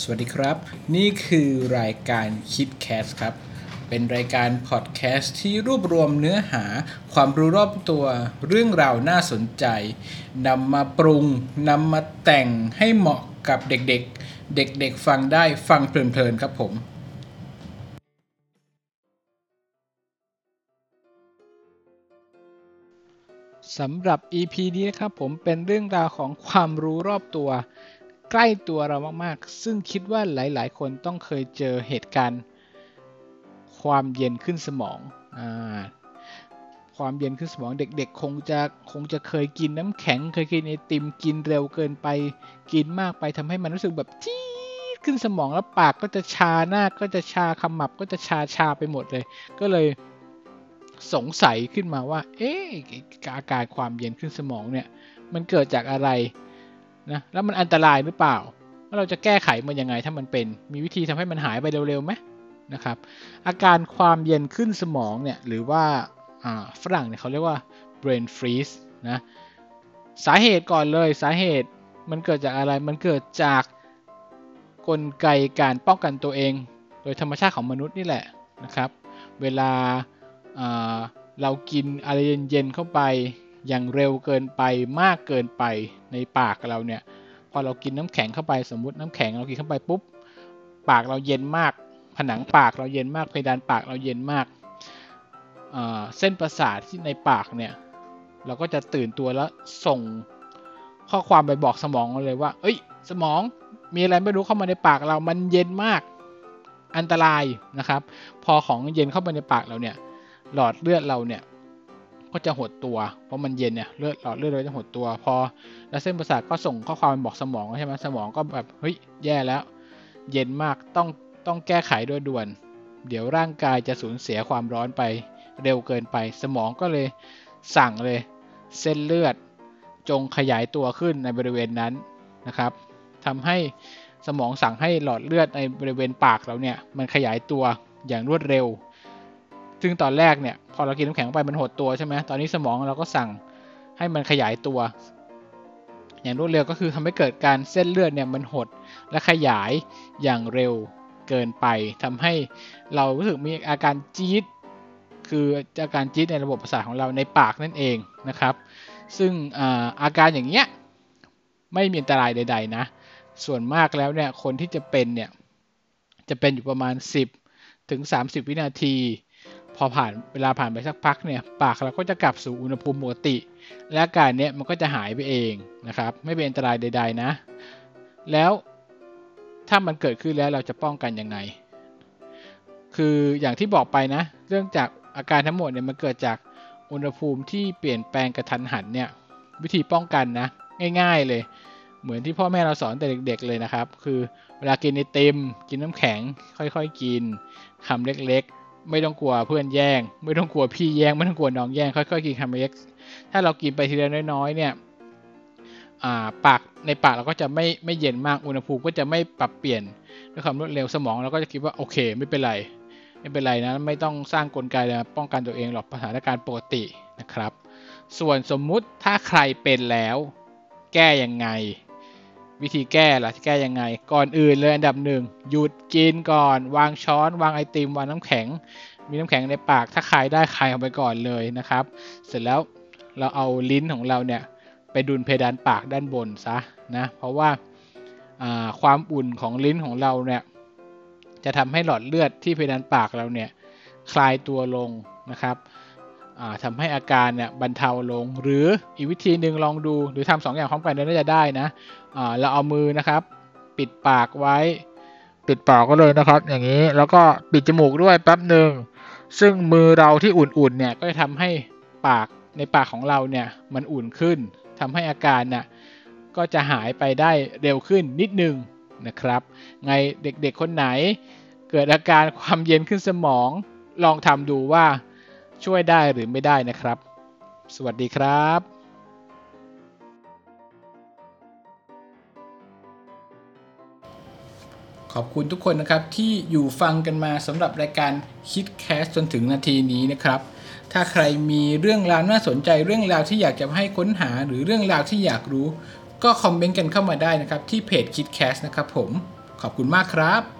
สวัสดีครับ นี่คือรายการคิดแคสครับ เป็นรายการพอดแคสต์ที่รวบรวมเนื้อหาความรู้รอบตัวเรื่องราวน่าสนใจนำมาปรุงนำมาแต่งให้เหมาะกับเด็กๆ เด็กๆ ฟังได้ฟังเพลินๆ ครับผม สำหรับ EP นี้นะครับผมเป็นเรื่องราวของความรู้รอบตัว ใกล้ตัวเรามากๆ ซึ่งคิดว่าหลายๆ คนต้องเคยเจอเหตุการณ์ ความเย็นขึ้นสมองอ่าความเย็นขึ้นสมองเด็กๆ คงจะคงจะเคยกินน้ำแข็ง เคยกินไอติมกินเร็วเกินไป กินมากไปทำให้มันรู้สึกแบบจี๊ดขึ้นสมองแล้วปากก็จะชาหน้าก็จะชาขมับก็จะชาชาไปหมดเลย ก็เลย สงสัยขึ้นมาว่า เอ๊ะอาการความเย็นขึ้นสมองเนี่ย มันเกิดจากอะไรนะแล้วมันอันตรายหรือเปล่าเราจะแก้ไขมันยังไงถ้ามันเป็น มีวิธีทำให้มันหายไปเร็วๆไหมนะครับ อาการความเย็นขึ้นสมองเนี่ย หรือว่าฝรั่งเนี่ยเขาเรียกว่า brain freeze นะ สาเหตุก่อนเลยสาเหตุมันเกิดจากอะไร มันเกิดจากกลไกการป้องกันตัวเอง โดยธรรมชาติของมนุษย์นี่แหละนะครับ เวลา เรากินอะไรเย็นๆเข้าไปอย่างเร็วเกินไปมากเกินไปในปากเราเนี่ย พอเรากินน้ำแข็งเข้าไปสมมุติน้ำแข็งเรากินเข้าไปปุ๊บปากเราเย็นมาก ผนังปากเราเย็นมากเพดานปากเราเย็นมากเส้นประสาทที่ในปากเนี่ยเราก็จะตื่นตัวแล้วส่งข้อความไปบอกสมองเลยว่า เอ้ย สมองมีอะไรไม่รู้เข้ามาในปากเรามันเย็นมากอันตรายนะครับ พอของเย็นเข้ามาในปากเราเนี่ย หลอดเลือดเราเนี่ยก็จะหดตัว เพราะมันเย็นเนี่ยเลือดหลอดเลือดเราจะหดตัว พอแล้วเส้นประสาทก็ส่งข้อความบอกสมองใช่ไหมสมองก็แบบเฮ้ยแย่แล้ว เย็นมากต้องต้องแก้ไขโดยด่วน เดี๋ยวร่างกายจะสูญเสียความร้อนไปเร็วเกินไป สมองก็เลยสั่งเลย เส้นเลือดจงขยายตัวขึ้นในบริเวณนั้นนะครับทำให้สมองสั่งให้หลอดเลือดในบริเวณปากเราเนี่ยมันขยายตัวอย่างรวดเร็ว ซึ่งตอนแรกเนี่ยพอเรากินน้ำแข็งไปมันหดตัวใช่ไหมตอนนี้สมองเราก็สั่งให้มันขยายตัว อย่างรวดเร็วก็คือทำให้เกิดการเส้นเลือดเนี่ยมันหดและขยายอย่างเร็วเกินไปทำให้เรารู้สึกมีอาการจี๊ดคืออาการจี๊ดในระบบประสาทของเราในปากนั่นเองนะครับ ซึ่งอาการอย่างเงี้ยไม่มีอันตรายใด ๆ นะ ส่วนมากแล้วเนี่ยคนที่จะเป็นเนี่ยจะเป็นอยู่ประมาณ 10 ถึง 30 วินาที พอผ่านเวลาผ่านไปสักพักเนี่ยปากเราก็จะกลับสู่อุณหภูมิปกติ และอาการเนี้ยมันก็จะหายไปเองนะครับไม่เป็นอันตรายใด ๆนะ แล้วถ้ามันเกิดขึ้นแล้วเราจะป้องกันยังไง คืออย่างที่บอกไปนะ เรื่องจากอาการทั้งหมดเนี่ยมันเกิดจากอุณหภูมิที่เปลี่ยนแปลงกระทันหันเนี่ยวิธีป้องกันนะ ง่ายๆเลย เหมือนที่พ่อแม่เราสอนแต่เด็กๆเลยนะครับ คือเวลากินไอติมกินน้ำแข็ง ค่อยๆกินคำเล็กๆ ไม่ต้องกลัวเพื่อนแย่ง ไม่ต้องกลัวพี่แย่ง ไม่ต้องกลัวน้องแย่งค่อยๆกินคำเล็กถ้าเรากินไปทีละน้อยๆเนี่ยปากในปากเราก็จะไม่ไม่เย็นมากอุณหภูมิก็จะไม่ปรับเปลี่ยนด้วยความรวดเร็วสมองเราก็จะคิดว่าโอเค ไม่เป็นไรไม่เป็นไรนะไม่ต้องสร้างกลไกป้องกันตัวเองหรอกสถานการณ์ปกตินะครับ ส่วนสมมุติถ้าใครเป็นแล้ว แก้ยังไง วิธีแก้ล่ะแก้ยังไง ก่อนอื่นเลยอันดับหนึ่งหยุดกินก่อน วางช้อน วางไอติม วางน้ำแข็ง มีน้ำแข็งในปาก ถ้าคายได้คายออกไปก่อนเลยนะครับ เสร็จแล้วเราเอาลิ้นของเราเนี่ยไปดุลเพดานปากด้านบนซะนะเพราะว่าความอุ่นของลิ้นของเราเนี่ยจะทำให้หลอดเลือดที่เพดานปากเราเนี่ยคลายตัวลงนะครับ ทำให้อาการเนี่ยบรรเทาลง หรืออีกวิธีหนึ่งลองดูหรือทำสองอย่างพร้อมกันน่าจะได้นะเราเอามือนะครับ ปิดปากไว้ ปิดปากก็เลยนะครับ อย่างนี้แล้วก็ปิดจมูกด้วยแป๊บหนึ่งซึ่งมือเราที่อุ่นๆเนี่ยก็จะทำให้ปากในปากของเราเนี่ยมันอุ่นขึ้นทำให้อาการเนี่ยก็จะหายไปได้เร็วขึ้นนิดนึงนะครับ ไงเด็กๆคนไหน เกิดอาการความเย็นขึ้นสมองลองทำดูว่า ช่วยได้หรือไม่ได้นะครับ สวัสดีครับขอบคุณทุกคนนะครับที่อยู่ฟังกันมาสำหรับรายการคิดแคสจนถึงนาทีนี้นะครับ ถ้าใครมีเรื่องราวน่าสนใจเรื่องราวที่อยากจะให้ค้นหาหรือเรื่องราวที่อยากรู้ ก็คอมเมนต์กันเข้ามาได้นะครับ ที่เพจ KidCast นะครับผมขอบคุณมากครับ